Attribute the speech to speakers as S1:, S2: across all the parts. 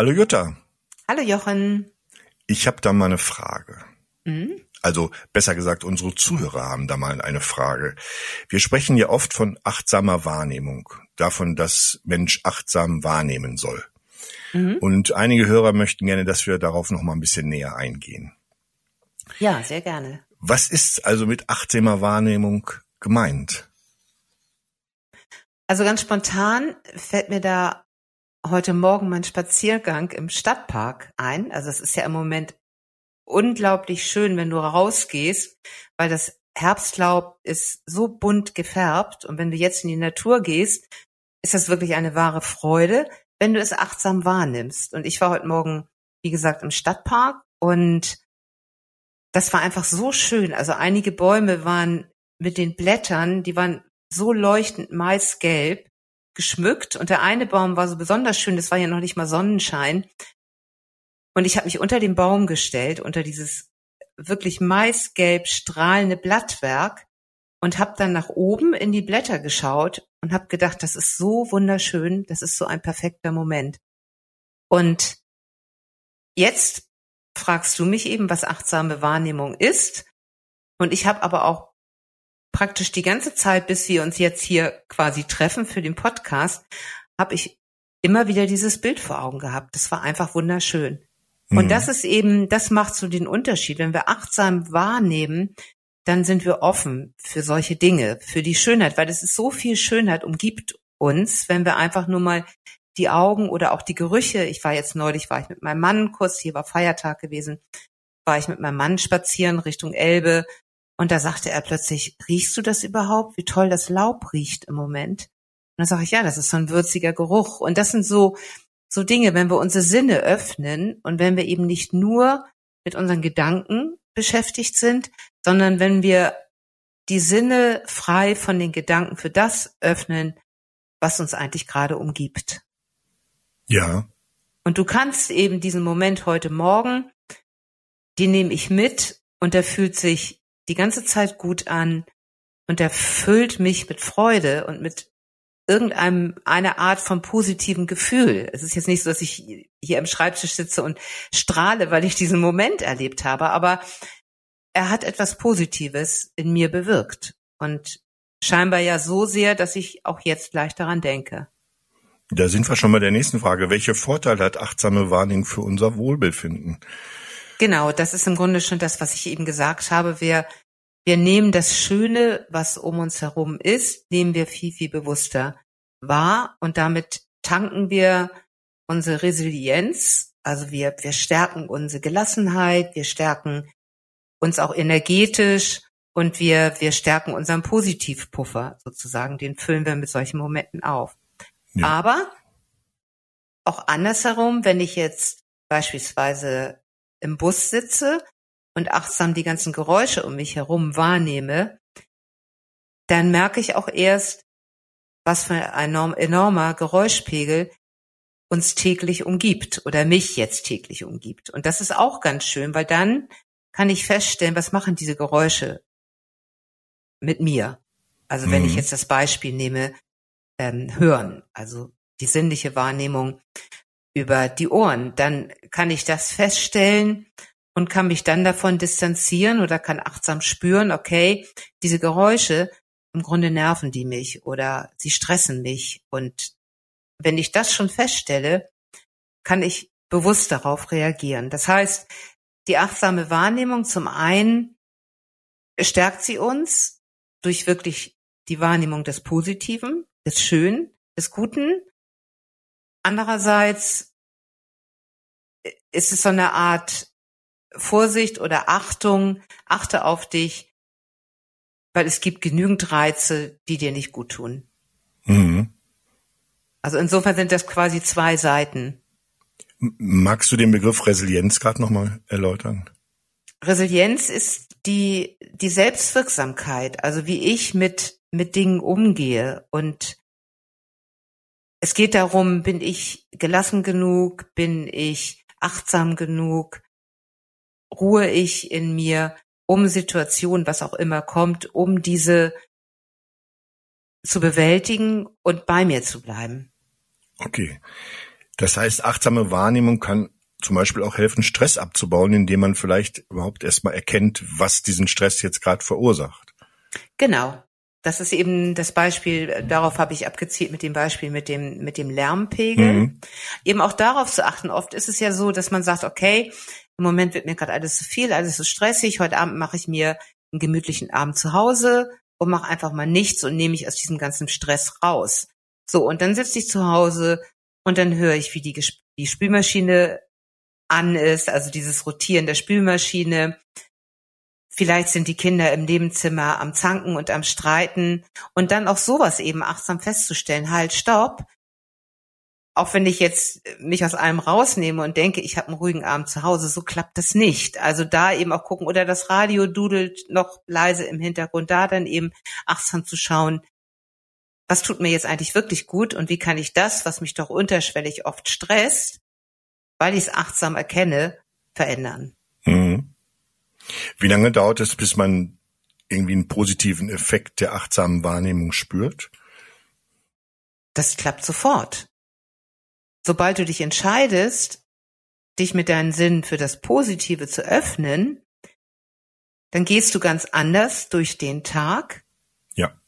S1: Hallo Jutta.
S2: Hallo Jochen.
S1: Ich habe da mal eine Frage.
S2: Mhm.
S1: Also besser gesagt, unsere Zuhörer haben da mal eine Frage. Wir sprechen ja oft von achtsamer Wahrnehmung, davon, dass Mensch achtsam wahrnehmen soll.
S2: Mhm.
S1: Und einige Hörer möchten gerne, dass wir darauf noch mal ein bisschen näher eingehen.
S2: Ja, sehr gerne.
S1: Was ist also mit achtsamer Wahrnehmung gemeint?
S2: Also ganz spontan fällt mir da heute Morgen mein Spaziergang im Stadtpark ein. Also es ist ja im Moment unglaublich schön, wenn du rausgehst, weil das Herbstlaub ist so bunt gefärbt und wenn du jetzt in die Natur gehst, ist das wirklich eine wahre Freude, wenn du es achtsam wahrnimmst. Und ich war heute Morgen, wie gesagt, im Stadtpark und das war einfach so schön. Also einige Bäume waren mit den Blättern, die waren so leuchtend maisgelb geschmückt und der eine Baum war so besonders schön, das war ja noch nicht mal Sonnenschein. Und ich habe mich unter den Baum gestellt, unter dieses wirklich maisgelb strahlende Blattwerk und habe dann nach oben in die Blätter geschaut und habe gedacht, das ist so wunderschön, das ist so ein perfekter Moment. Und jetzt fragst du mich eben, was achtsame Wahrnehmung ist. Und ich habe aber auch praktisch die ganze Zeit, bis wir uns jetzt hier quasi treffen für den Podcast, habe ich immer wieder dieses Bild vor Augen gehabt. Das war einfach wunderschön. Und
S1: Mhm.
S2: das ist eben, das macht so den Unterschied. Wenn wir achtsam wahrnehmen, dann sind wir offen für solche Dinge, für die Schönheit, weil es ist so viel Schönheit umgibt uns, wenn wir einfach nur mal die Augen oder auch die Gerüche. Ich war jetzt neulich, war ich mit meinem Mann kurz, hier war Feiertag gewesen, war ich mit meinem Mann spazieren Richtung Elbe und da sagte er plötzlich, riechst du das überhaupt? Wie toll das Laub riecht im Moment. Und dann sage ich, ja, das ist so ein würziger Geruch. Und das sind so, so Dinge, wenn wir unsere Sinne öffnen und wenn wir eben nicht nur mit unseren Gedanken beschäftigt sind, sondern wenn wir die Sinne frei von den Gedanken für das öffnen, was uns eigentlich gerade umgibt.
S1: Ja.
S2: Und du kannst eben diesen Moment heute Morgen, den nehme ich mit und der fühlt sich die ganze Zeit gut an und der füllt mich mit Freude und mit irgendeinem eine Art von positiven Gefühl. Es ist jetzt nicht so, dass ich hier am Schreibtisch sitze und strahle, weil ich diesen Moment erlebt habe, aber er hat etwas Positives in mir bewirkt und scheinbar ja so sehr, dass ich auch jetzt gleich daran denke.
S1: Da sind wir schon bei der nächsten Frage. Welche Vorteile hat achtsame Wahrnehmung für unser Wohlbefinden?
S2: Genau, das ist im Grunde schon das, was ich eben gesagt habe. Wir, wir nehmen das Schöne, was um uns herum ist, nehmen wir viel, viel bewusster wahr und damit tanken wir unsere Resilienz. Also wir, wir stärken unsere Gelassenheit, wir stärken uns auch energetisch und wir, wir stärken unseren Positivpuffer sozusagen. Den füllen wir mit solchen Momenten auf.
S1: Ja.
S2: Aber auch andersherum, wenn ich jetzt beispielsweise im Bus sitze und achtsam die ganzen Geräusche um mich herum wahrnehme, dann merke ich auch erst, was für ein enorm, enormer Geräuschpegel uns täglich umgibt oder mich jetzt täglich umgibt. Und das ist auch ganz schön, weil dann kann ich feststellen, was machen diese Geräusche mit mir. Also wenn
S1: Mhm.
S2: ich jetzt das Beispiel nehme, ähm, hören, also die sinnliche Wahrnehmung über die Ohren, dann kann ich das feststellen und kann mich dann davon distanzieren oder kann achtsam spüren, okay, diese Geräusche, im Grunde nerven die mich oder sie stressen mich. Und wenn ich das schon feststelle, kann ich bewusst darauf reagieren. Das heißt, die achtsame Wahrnehmung zum einen stärkt sie uns durch wirklich die Wahrnehmung des Positiven, des Schönen, des Guten. Andererseits ist es so eine Art Vorsicht oder Achtung, achte auf dich, weil es gibt genügend Reize, die dir nicht gut tun.
S1: Mhm.
S2: Also insofern sind das quasi zwei Seiten.
S1: Magst du den Begriff Resilienz gerade nochmal erläutern?
S2: Resilienz ist die, die Selbstwirksamkeit, also wie ich mit, mit Dingen umgehe. Und es geht darum, bin ich gelassen genug, bin ich achtsam genug, ruhe ich in mir, um Situationen, was auch immer kommt, um diese zu bewältigen und bei mir zu bleiben.
S1: Okay. Das heißt, achtsame Wahrnehmung kann zum Beispiel auch helfen, Stress abzubauen, indem man vielleicht überhaupt erstmal erkennt, was diesen Stress jetzt gerade verursacht.
S2: Genau. Das ist eben das Beispiel, darauf habe ich abgezielt mit dem Beispiel mit dem, mit dem Lärmpegel. Mhm. Eben auch darauf zu achten. Oft ist es ja so, dass man sagt, okay, im Moment wird mir gerade alles zu viel, alles zu stressig. Heute Abend mache ich mir einen gemütlichen Abend zu Hause und mache einfach mal nichts und nehme mich aus diesem ganzen Stress raus. So, und dann sitze ich zu Hause und dann höre ich, wie die, die Spülmaschine an ist, also dieses Rotieren der Spülmaschine. Vielleicht sind die Kinder im Nebenzimmer am Zanken und am Streiten und dann auch sowas eben achtsam festzustellen. Halt, stopp. Auch wenn ich jetzt mich aus allem rausnehme und denke, ich habe einen ruhigen Abend zu Hause, so klappt das nicht. Also da eben auch gucken oder das Radio dudelt noch leise im Hintergrund, da dann eben achtsam zu schauen, was tut mir jetzt eigentlich wirklich gut und wie kann ich das, was mich doch unterschwellig oft stresst, weil ich es achtsam erkenne, verändern. Mhm.
S1: Wie lange dauert es, bis man irgendwie einen positiven Effekt der achtsamen Wahrnehmung spürt?
S2: Das klappt sofort. Sobald du dich entscheidest, dich mit deinen Sinnen für das Positive zu öffnen, dann gehst du ganz anders durch den Tag.
S1: Ja.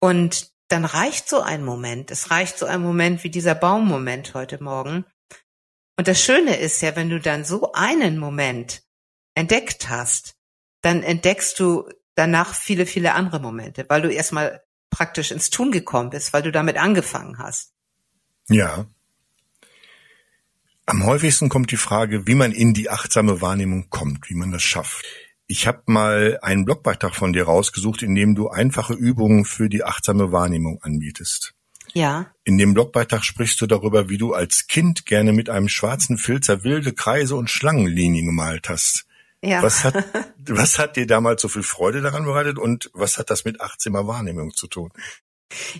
S2: Und dann reicht so ein Moment. Es reicht so ein Moment wie dieser Baummoment heute Morgen. Und das Schöne ist ja, wenn du dann so einen Moment entdeckt hast, dann entdeckst du danach viele, viele andere Momente, weil du erstmal praktisch ins Tun gekommen bist, weil du damit angefangen hast.
S1: Ja. Am häufigsten kommt die Frage, wie man in die achtsame Wahrnehmung kommt, wie man das schafft. Ich habe mal einen Blogbeitrag von dir rausgesucht, in dem du einfache Übungen für die achtsame Wahrnehmung anbietest.
S2: Ja.
S1: In dem Blogbeitrag sprichst du darüber, wie du als Kind gerne mit einem schwarzen Filzer wilde Kreise und Schlangenlinien gemalt hast. Ja. Was hat, was hat dir damals so viel Freude daran bereitet und was hat das mit achtsamer Wahrnehmung zu tun?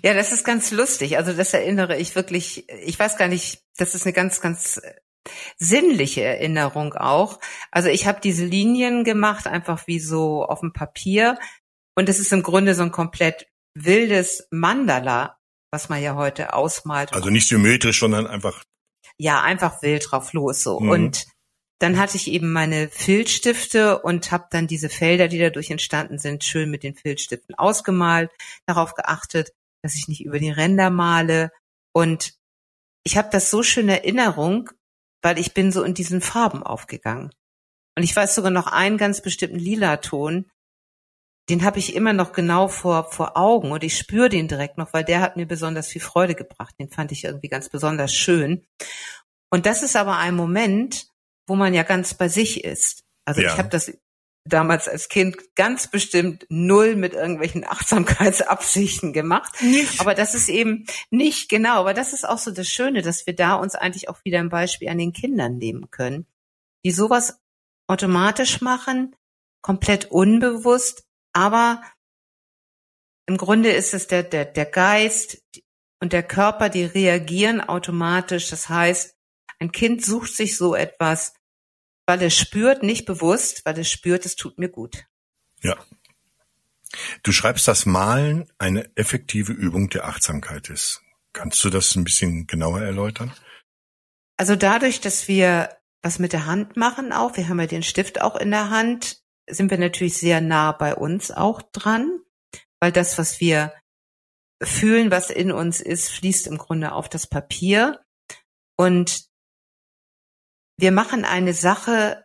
S2: Ja, das ist ganz lustig. Also das erinnere ich wirklich, ich weiß gar nicht, das ist eine ganz, ganz sinnliche Erinnerung auch. Also ich habe diese Linien gemacht, einfach wie so auf dem Papier. Und es ist im Grunde so ein komplett wildes Mandala, was man ja heute ausmalt.
S1: Also nicht symmetrisch, sondern einfach.
S2: Ja, einfach wild drauf los so. Mhm. Und dann hatte ich eben meine Filzstifte und habe dann diese Felder, die dadurch entstanden sind, schön mit den Filzstiften ausgemalt, darauf geachtet, dass ich nicht über die Ränder male. Und ich habe das so schön in Erinnerung, weil ich bin so in diesen Farben aufgegangen. Und ich weiß sogar noch einen ganz bestimmten lila Ton, den habe ich immer noch genau vor, vor Augen und ich spüre den direkt noch, weil der hat mir besonders viel Freude gebracht. Den fand ich irgendwie ganz besonders schön. Und das ist aber ein Moment, wo man ja ganz bei sich ist. Also ja. ich habe das damals als Kind ganz bestimmt null mit irgendwelchen Achtsamkeitsabsichten gemacht. Nicht. Aber das ist eben nicht genau. Aber das ist auch so das Schöne, dass wir da uns eigentlich auch wieder ein Beispiel an den Kindern nehmen können, die sowas automatisch machen, komplett unbewusst, aber im Grunde ist es der, der, der Geist und der Körper, die reagieren automatisch. Das heißt, ein Kind sucht sich so etwas, weil es spürt, nicht bewusst, weil es spürt, es tut mir gut.
S1: Ja. Du schreibst, dass Malen eine effektive Übung der Achtsamkeit ist. Kannst du das ein bisschen genauer erläutern?
S2: Also dadurch, dass wir was mit der Hand machen auch, wir haben ja den Stift auch in der Hand, sind wir natürlich sehr nah bei uns auch dran, weil das, was wir fühlen, was in uns ist, fließt im Grunde auf das Papier. Und wir machen eine Sache,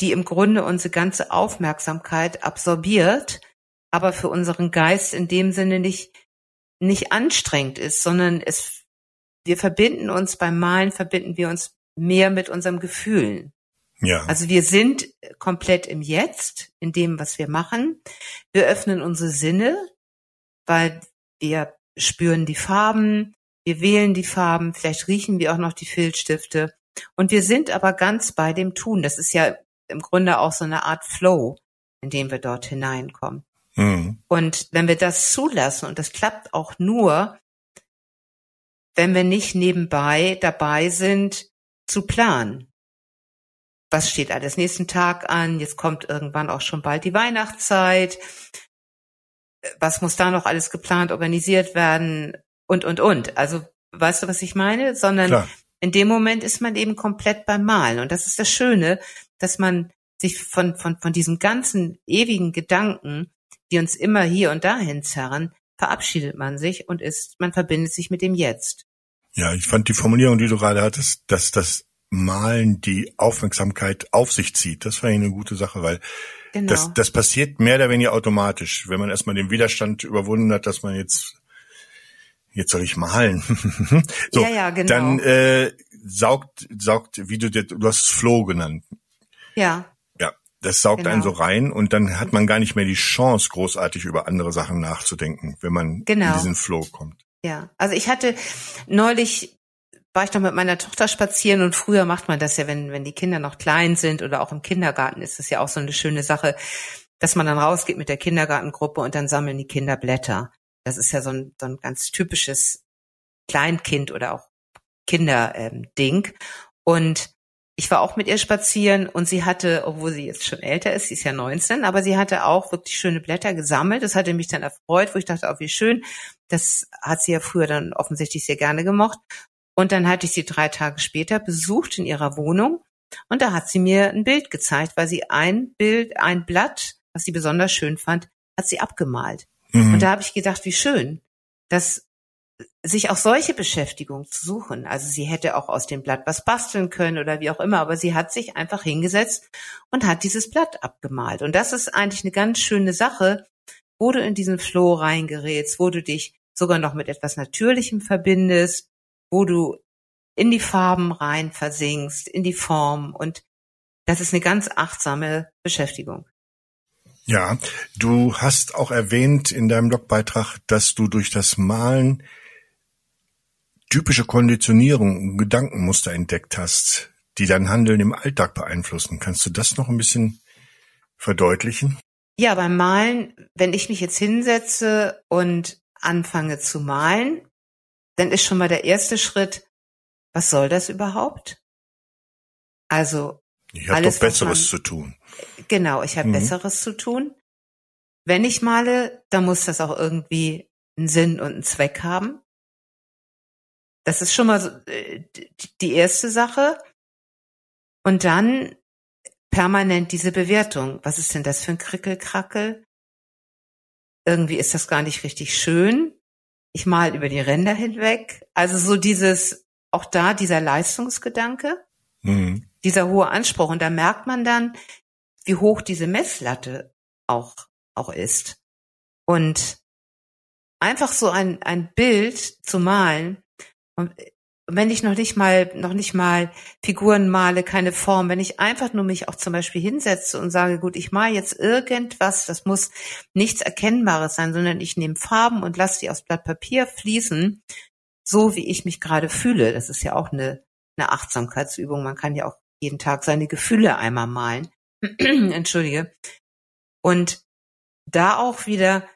S2: die im Grunde unsere ganze Aufmerksamkeit absorbiert, aber für unseren Geist in dem Sinne nicht, nicht anstrengend ist, sondern es, wir verbinden uns beim Malen, verbinden wir uns mehr mit unseren Gefühlen.
S1: Ja.
S2: Also wir sind komplett im Jetzt, in dem, was wir machen. Wir öffnen unsere Sinne, weil wir spüren die Farben, wir wählen die Farben, vielleicht riechen wir auch noch die Filzstifte. Und wir sind aber ganz bei dem Tun. Das ist ja im Grunde auch so eine Art Flow, in dem wir dort hineinkommen. Mhm. Und wenn wir das zulassen, und das klappt auch nur, wenn wir nicht nebenbei dabei sind, zu planen. Was steht alles nächsten Tag an? Jetzt kommt irgendwann auch schon bald die Weihnachtszeit. Was muss da noch alles geplant, organisiert werden? Und, und, und. Also weißt du, was ich meine? Sondern Klar. in dem Moment ist man eben komplett beim Malen. Und das ist das Schöne, dass man sich von, von, von diesem ganzen ewigen Gedanken, die uns immer hier und dahin zerren, verabschiedet man sich und ist, man verbindet sich mit dem Jetzt.
S1: Ja, ich fand die Formulierung, die du gerade hattest, dass das Malen die Aufmerksamkeit auf sich zieht. Das war eine gute Sache, weil genau. das, das passiert mehr oder weniger automatisch, wenn man erstmal den Widerstand überwunden hat, dass man jetzt jetzt soll ich malen. so, ja, ja, genau. Dann äh, saugt, saugt, wie du du hast es Flow genannt.
S2: Ja.
S1: Ja, das saugt genau. einen so rein und dann hat man gar nicht mehr die Chance, großartig über andere Sachen nachzudenken, wenn man genau. in diesen Flow kommt.
S2: Ja, also ich hatte neulich war ich noch mit meiner Tochter spazieren und früher macht man das ja, wenn, wenn die Kinder noch klein sind oder auch im Kindergarten ist das ja auch so eine schöne Sache, dass man dann rausgeht mit der Kindergartengruppe und dann sammeln die Kinder Blätter. Das ist ja so ein, so ein ganz typisches Kleinkind oder auch Kinderding. Ähm, und ich war auch mit ihr spazieren und sie hatte, obwohl sie jetzt schon älter ist, sie ist ja 19, aber sie hatte auch wirklich schöne Blätter gesammelt. Das hatte mich dann erfreut, wo ich dachte, oh, wie schön. Das hat sie ja früher dann offensichtlich sehr gerne gemocht. Und dann hatte ich sie drei Tage später besucht in ihrer Wohnung und da hat sie mir ein Bild gezeigt, weil sie ein Bild, ein Blatt, was sie besonders schön fand, hat sie abgemalt. Mhm. Und da habe ich gedacht, wie schön, dass sich auch solche Beschäftigung zu suchen. Also sie hätte auch aus dem Blatt was basteln können oder wie auch immer, aber sie hat sich einfach hingesetzt und hat dieses Blatt abgemalt. Und das ist eigentlich eine ganz schöne Sache, wo du in diesen Flow reingerätst, wo du dich sogar noch mit etwas Natürlichem verbindest, wo du in die Farben rein versinkst, in die Form und das ist eine ganz achtsame Beschäftigung.
S1: Ja, du hast auch erwähnt in deinem Blogbeitrag, dass du durch das Malen typische Konditionierung und Gedankenmuster entdeckt hast, die dein Handeln im Alltag beeinflussen. Kannst du das noch ein bisschen verdeutlichen?
S2: Ja, beim Malen, wenn ich mich jetzt hinsetze und anfange zu malen, dann ist schon mal der erste Schritt, was soll das überhaupt? Also
S1: ich habe doch Besseres man, zu tun.
S2: Genau, ich habe mhm. Besseres zu tun. Wenn ich male, dann muss das auch irgendwie einen Sinn und einen Zweck haben. Das ist schon mal so, äh, die erste Sache. Und dann permanent diese Bewertung. Was ist denn das für ein Krickelkrackel? Irgendwie ist das gar nicht richtig schön ich mal über die Ränder hinweg. Also so dieses, auch da dieser Leistungsgedanke, mhm. Dieser hohe Anspruch. Und da merkt man dann, wie hoch diese Messlatte auch, auch ist. Und einfach so ein, ein Bild zu malen, und wenn ich noch nicht mal, noch nicht mal Figuren male, keine Form, wenn ich einfach nur mich auch zum Beispiel hinsetze und sage, gut, ich male jetzt irgendwas, das muss nichts Erkennbares sein, sondern ich nehme Farben und lasse die aufs Blatt Papier fließen, so wie ich mich gerade fühle. Das ist ja auch eine, eine Achtsamkeitsübung. Man kann ja auch jeden Tag seine Gefühle einmal malen. Entschuldige. Und da auch wieder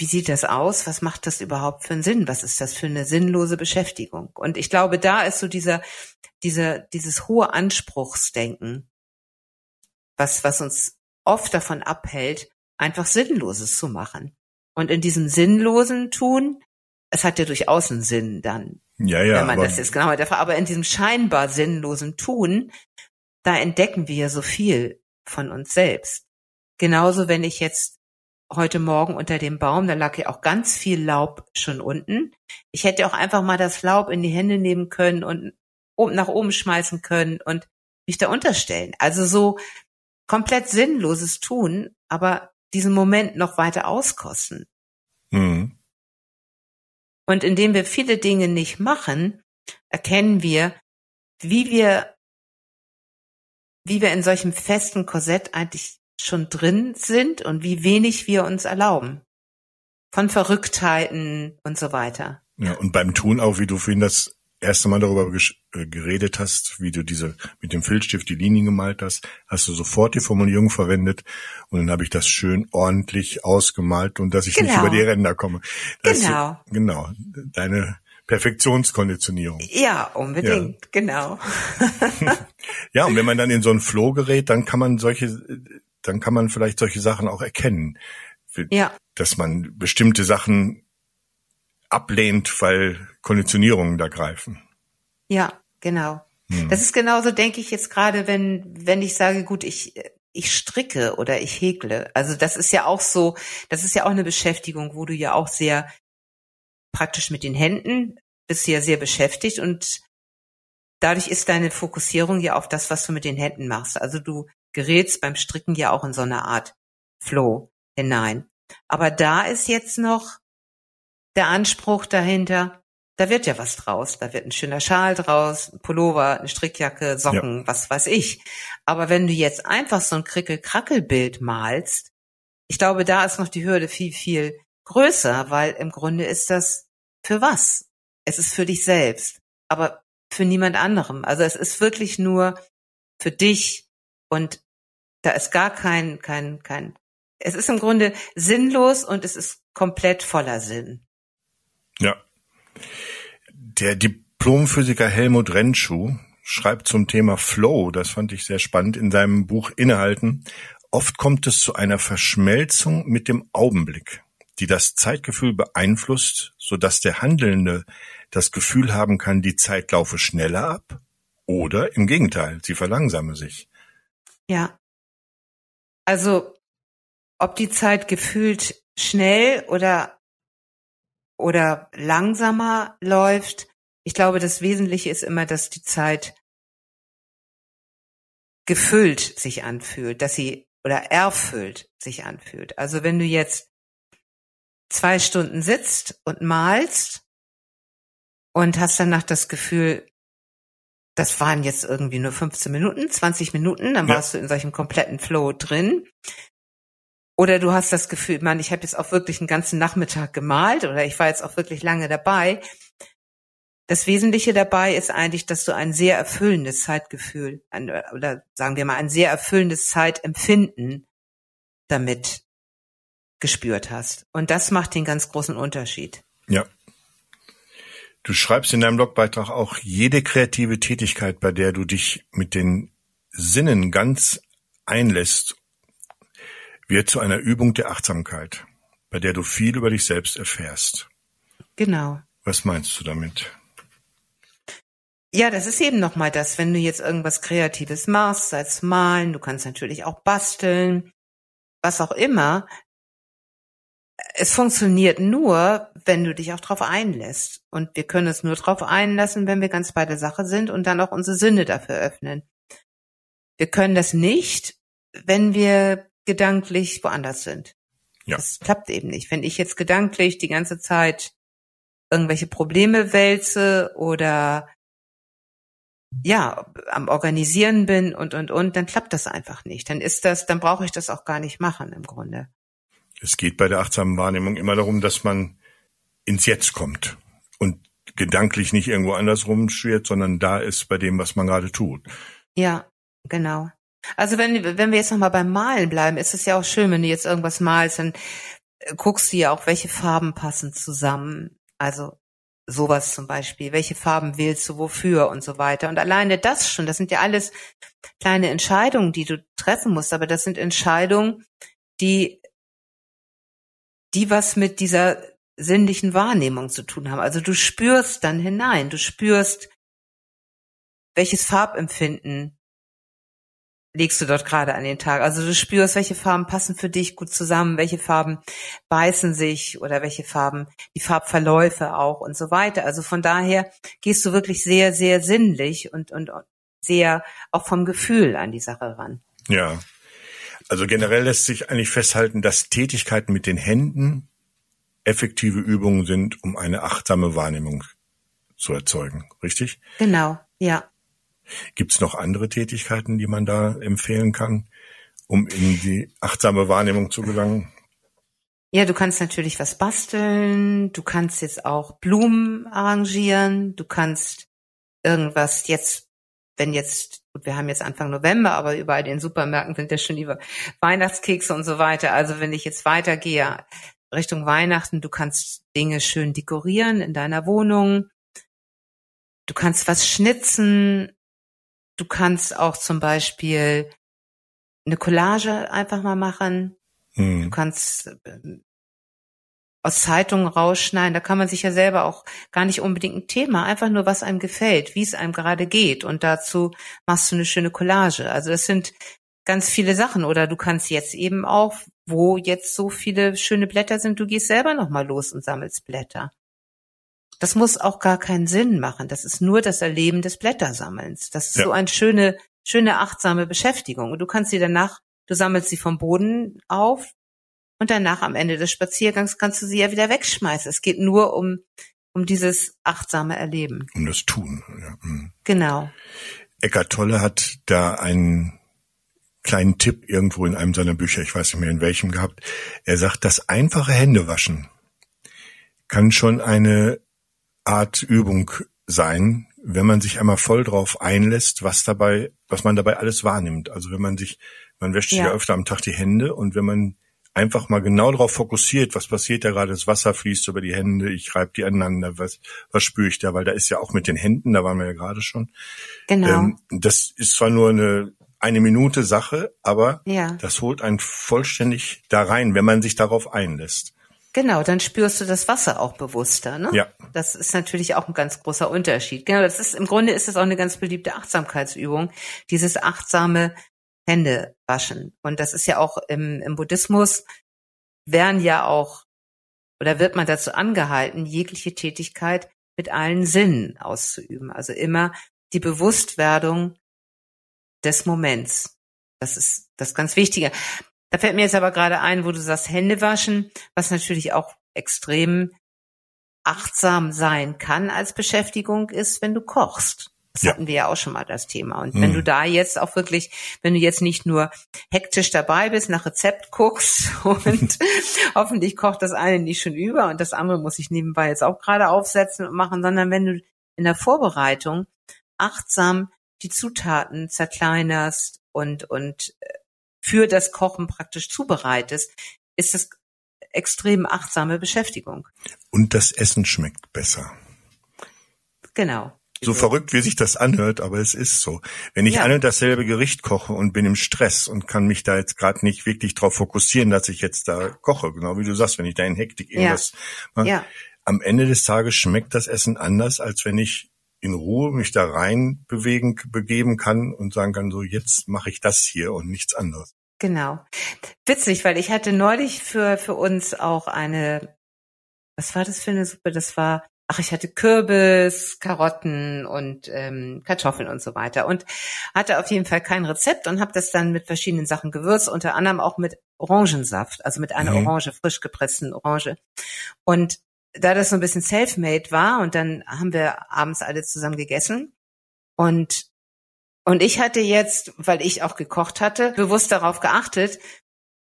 S2: wie sieht das aus? Was macht das überhaupt für einen Sinn? Was ist das für eine sinnlose Beschäftigung? Und ich glaube, da ist so dieser, dieser, dieses hohe Anspruchsdenken, was, was uns oft davon abhält, einfach Sinnloses zu machen. Und in diesem sinnlosen Tun, es hat ja durchaus einen Sinn dann.
S1: Ja, ja.
S2: Wenn man das jetzt genauer dafür, aber in diesem scheinbar sinnlosen Tun, da entdecken wir so viel von uns selbst. Genauso, wenn ich jetzt heute Morgen unter dem Baum, da lag ja auch ganz viel Laub schon unten. Ich hätte auch einfach mal das Laub in die Hände nehmen können und nach oben schmeißen können und mich da unterstellen. Also so komplett sinnloses tun, aber diesen Moment noch weiter auskosten. Mhm. Und indem wir viele Dinge nicht machen, erkennen wir, wie wir, wie wir in solchem festen Korsett eigentlich schon drin sind und wie wenig wir uns erlauben. Von Verrücktheiten und so weiter.
S1: Ja, und beim Tun auch, wie du das erste Mal darüber äh, geredet hast, wie du diese mit dem Filzstift die Linien gemalt hast, hast du sofort die Formulierung verwendet und dann habe ich das schön ordentlich ausgemalt und dass ich genau. nicht über die Ränder komme.
S2: Das genau.
S1: Du, genau. Deine Perfektionskonditionierung.
S2: Ja, unbedingt, ja. genau.
S1: ja, und wenn man dann in so einen Flow gerät, dann kann man solche dann kann man vielleicht solche Sachen auch erkennen. Ja. Dass man bestimmte Sachen ablehnt, weil Konditionierungen da greifen.
S2: Ja, genau. Hm. Das ist genauso, denke ich jetzt gerade, wenn, wenn ich sage, gut, ich, ich stricke oder ich häkle. Also das ist ja auch so, das ist ja auch eine Beschäftigung, wo du ja auch sehr praktisch mit den Händen bist ja sehr beschäftigt und dadurch ist deine Fokussierung ja auf das, was du mit den Händen machst. Also du gerätst beim Stricken ja auch in so eine Art Flow hinein. Aber da ist jetzt noch der Anspruch dahinter, da wird ja was draus. Da wird ein schöner Schal draus, ein Pullover, eine Strickjacke, Socken, ja. was weiß ich. Aber wenn du jetzt einfach so ein Krickel-Krackel-Bild malst, ich glaube, da ist noch die Hürde viel, viel größer, weil im Grunde ist das für was? Es ist für dich selbst, aber für niemand anderem. Also es ist wirklich nur für dich und da ist gar kein, kein, kein, es ist im Grunde sinnlos und es ist komplett voller Sinn.
S1: Ja. Der Diplomphysiker Helmut Renschuh schreibt zum Thema Flow, das fand ich sehr spannend, in seinem Buch Innehalten. Oft kommt es zu einer Verschmelzung mit dem Augenblick, die das Zeitgefühl beeinflusst, so dass der Handelnde das Gefühl haben kann, die Zeit laufe schneller ab oder im Gegenteil, sie verlangsame sich.
S2: Ja. Also, ob die Zeit gefühlt schnell oder oder langsamer läuft. Ich glaube, das Wesentliche ist immer, dass die Zeit gefüllt sich anfühlt, dass sie oder erfüllt sich anfühlt. Also wenn du jetzt zwei Stunden sitzt und malst und hast danach das Gefühl, das waren jetzt irgendwie nur 15 Minuten, 20 Minuten, dann ja. warst du in solchem kompletten Flow drin. Oder du hast das Gefühl, man, ich habe jetzt auch wirklich einen ganzen Nachmittag gemalt oder ich war jetzt auch wirklich lange dabei. Das Wesentliche dabei ist eigentlich, dass du ein sehr erfüllendes Zeitgefühl ein, oder sagen wir mal ein sehr erfüllendes Zeitempfinden damit gespürt hast. Und das macht den ganz großen Unterschied.
S1: Ja. Du schreibst in deinem Blogbeitrag auch jede kreative Tätigkeit, bei der du dich mit den Sinnen ganz einlässt wird zu einer Übung der Achtsamkeit, bei der du viel über dich selbst erfährst.
S2: Genau.
S1: Was meinst du damit?
S2: Ja, das ist eben nochmal das, wenn du jetzt irgendwas Kreatives machst, sei es malen, du kannst natürlich auch basteln, was auch immer. Es funktioniert nur, wenn du dich auch drauf einlässt. Und wir können es nur drauf einlassen, wenn wir ganz bei der Sache sind und dann auch unsere Sinne dafür öffnen. Wir können das nicht, wenn wir gedanklich woanders sind. Ja. Das klappt eben nicht. Wenn ich jetzt gedanklich die ganze Zeit irgendwelche Probleme wälze oder ja, am Organisieren bin und, und, und, dann klappt das einfach nicht. Dann ist das, dann brauche ich das auch gar nicht machen im Grunde.
S1: Es geht bei der achtsamen Wahrnehmung immer darum, dass man ins Jetzt kommt und gedanklich nicht irgendwo anders rumschwirrt, sondern da ist bei dem, was man gerade tut.
S2: Ja, genau. Also wenn, wenn wir jetzt nochmal beim Malen bleiben, ist es ja auch schön, wenn du jetzt irgendwas malst, dann äh, guckst du ja auch, welche Farben passen zusammen. Also sowas zum Beispiel. Welche Farben wählst du wofür und so weiter. Und alleine das schon, das sind ja alles kleine Entscheidungen, die du treffen musst, aber das sind Entscheidungen, die, die was mit dieser sinnlichen Wahrnehmung zu tun haben. Also du spürst dann hinein, du spürst, welches Farbempfinden legst du dort gerade an den Tag. Also du spürst, welche Farben passen für dich gut zusammen, welche Farben beißen sich oder welche Farben, die Farbverläufe auch und so weiter. Also von daher gehst du wirklich sehr, sehr sinnlich und, und sehr auch vom Gefühl an die Sache ran.
S1: Ja. Also generell lässt sich eigentlich festhalten, dass Tätigkeiten mit den Händen effektive Übungen sind, um eine achtsame Wahrnehmung zu erzeugen. Richtig?
S2: Genau, ja.
S1: Gibt es noch andere Tätigkeiten, die man da empfehlen kann, um in die achtsame Wahrnehmung zu gelangen?
S2: Ja, du kannst natürlich was basteln, du kannst jetzt auch Blumen arrangieren, du kannst irgendwas jetzt, wenn jetzt, gut, wir haben jetzt Anfang November, aber überall in den Supermärkten sind ja schon die Weihnachtskekse und so weiter. Also wenn ich jetzt weitergehe Richtung Weihnachten, du kannst Dinge schön dekorieren in deiner Wohnung. Du kannst was schnitzen, Du kannst auch zum Beispiel eine Collage einfach mal machen. Mhm. Du kannst ähm, aus Zeitungen rausschneiden. Da kann man sich ja selber auch gar nicht unbedingt ein Thema, einfach nur was einem gefällt, wie es einem gerade geht. Und dazu machst du eine schöne Collage. Also das sind ganz viele Sachen. Oder du kannst jetzt eben auch, wo jetzt so viele schöne Blätter sind, du gehst selber nochmal los und sammelst Blätter. Das muss auch gar keinen Sinn machen. Das ist nur das Erleben des Blättersammelns. Das ist ja. so eine schöne, schöne achtsame Beschäftigung. Und du kannst sie danach, du sammelst sie vom Boden auf, und danach am Ende des Spaziergangs kannst du sie ja wieder wegschmeißen. Es geht nur um, um dieses achtsame Erleben.
S1: Um das Tun. Ja.
S2: Mhm. Genau.
S1: Eckart Tolle hat da einen kleinen Tipp irgendwo in einem seiner Bücher, ich weiß nicht mehr in welchem gehabt. Er sagt, das einfache Händewaschen kann schon eine Art Übung sein, wenn man sich einmal voll drauf einlässt, was dabei, was man dabei alles wahrnimmt. Also wenn man sich, man wäscht sich ja, ja öfter am Tag die Hände und wenn man einfach mal genau darauf fokussiert, was passiert da gerade, das Wasser fließt über die Hände, ich reibe die aneinander, was, was spüre ich da, weil da ist ja auch mit den Händen, da waren wir ja gerade schon.
S2: Genau. Ähm,
S1: das ist zwar nur eine, eine Minute Sache, aber ja. das holt einen vollständig da rein, wenn man sich darauf einlässt.
S2: Genau, dann spürst du das Wasser auch bewusster, ne?
S1: Ja.
S2: Das ist natürlich auch ein ganz großer Unterschied. Genau, das ist, im Grunde ist das auch eine ganz beliebte Achtsamkeitsübung, dieses achtsame Hände waschen. Und das ist ja auch im, im Buddhismus werden ja auch oder wird man dazu angehalten, jegliche Tätigkeit mit allen Sinnen auszuüben. Also immer die Bewusstwerdung des Moments. Das ist das ganz Wichtige. Da fällt mir jetzt aber gerade ein, wo du sagst Hände waschen, was natürlich auch extrem achtsam sein kann als Beschäftigung ist, wenn du kochst. Das ja. hatten wir ja auch schon mal das Thema. Und mhm. wenn du da jetzt auch wirklich, wenn du jetzt nicht nur hektisch dabei bist, nach Rezept guckst und hoffentlich kocht das eine nicht schon über und das andere muss ich nebenbei jetzt auch gerade aufsetzen und machen, sondern wenn du in der Vorbereitung achtsam die Zutaten zerkleinerst und, und äh, für das Kochen praktisch zubereitest, ist das extrem achtsame Beschäftigung.
S1: Und das Essen schmeckt besser.
S2: Genau.
S1: So verrückt, wie sich das anhört, aber es ist so. Wenn ich ja. ein und dasselbe Gericht koche und bin im Stress und kann mich da jetzt gerade nicht wirklich drauf fokussieren, dass ich jetzt da koche, genau wie du sagst, wenn ich da in Hektik irgendwas ja. ja. am Ende des Tages schmeckt das Essen anders, als wenn ich in Ruhe mich da rein bewegen, begeben kann und sagen kann, so jetzt mache ich das hier und nichts anderes.
S2: Genau. Witzig, weil ich hatte neulich für, für uns auch eine, was war das für eine Suppe? Das war ach, ich hatte Kürbis, Karotten und ähm, Kartoffeln und so weiter und hatte auf jeden Fall kein Rezept und habe das dann mit verschiedenen Sachen gewürzt, unter anderem auch mit Orangensaft, also mit einer mhm. Orange, frisch gepressten Orange. Und da das so ein bisschen self-made war und dann haben wir abends alle zusammen gegessen und und ich hatte jetzt, weil ich auch gekocht hatte, bewusst darauf geachtet,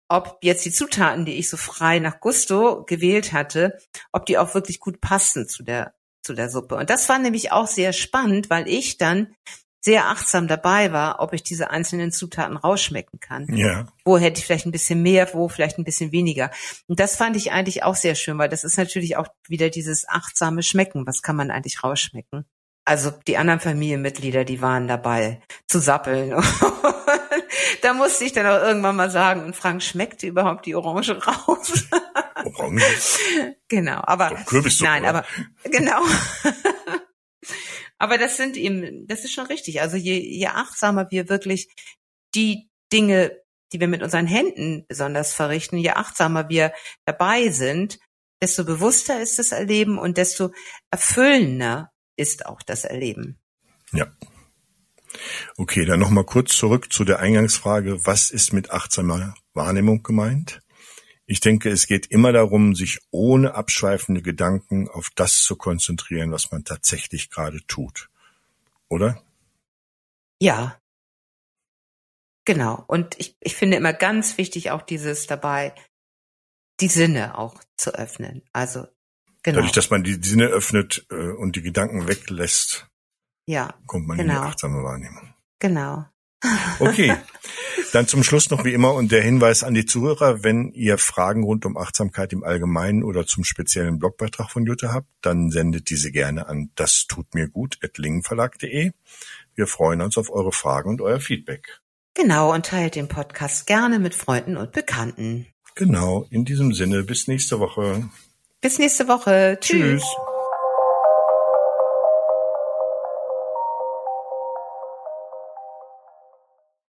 S2: ob jetzt die Zutaten, die ich so frei nach Gusto gewählt hatte, ob die auch wirklich gut passen zu der, zu der Suppe. Und das war nämlich auch sehr spannend, weil ich dann sehr achtsam dabei war, ob ich diese einzelnen Zutaten rausschmecken kann.
S1: Ja.
S2: Wo hätte ich vielleicht ein bisschen mehr, wo vielleicht ein bisschen weniger. Und das fand ich eigentlich auch sehr schön, weil das ist natürlich auch wieder dieses achtsame Schmecken. Was kann man eigentlich rausschmecken? Also die anderen Familienmitglieder, die waren dabei zu sappeln da musste ich dann auch irgendwann mal sagen, und Frank, schmeckt überhaupt die Orange raus? Orange? genau, aber nein, aber genau. Aber das sind eben, das ist schon richtig. Also je, je achtsamer wir wirklich die Dinge, die wir mit unseren Händen besonders verrichten, je achtsamer wir dabei sind, desto bewusster ist das Erleben und desto erfüllender ist auch das Erleben.
S1: Ja, Okay, dann nochmal kurz zurück zu der Eingangsfrage, was ist mit achtsamer Wahrnehmung gemeint? Ich denke, es geht immer darum, sich ohne abschweifende Gedanken auf das zu konzentrieren, was man tatsächlich gerade tut. Oder?
S2: Ja. Genau. Und ich, ich finde immer ganz wichtig auch dieses dabei, die Sinne auch zu öffnen. Also, genau.
S1: Dadurch, dass man die Sinne öffnet äh, und die Gedanken weglässt,
S2: ja,
S1: kommt man genau. in die achtsame Wahrnehmung.
S2: Genau.
S1: Okay. Dann zum Schluss noch wie immer und der Hinweis an die Zuhörer, wenn ihr Fragen rund um Achtsamkeit im Allgemeinen oder zum speziellen Blogbeitrag von Jutta habt, dann sendet diese gerne an das tut mir gut lingenverlag.de. Wir freuen uns auf eure Fragen und euer Feedback.
S2: Genau, und teilt den Podcast gerne mit Freunden und Bekannten.
S1: Genau, in diesem Sinne, bis nächste Woche.
S2: Bis nächste Woche. Tschüss. Tschüss.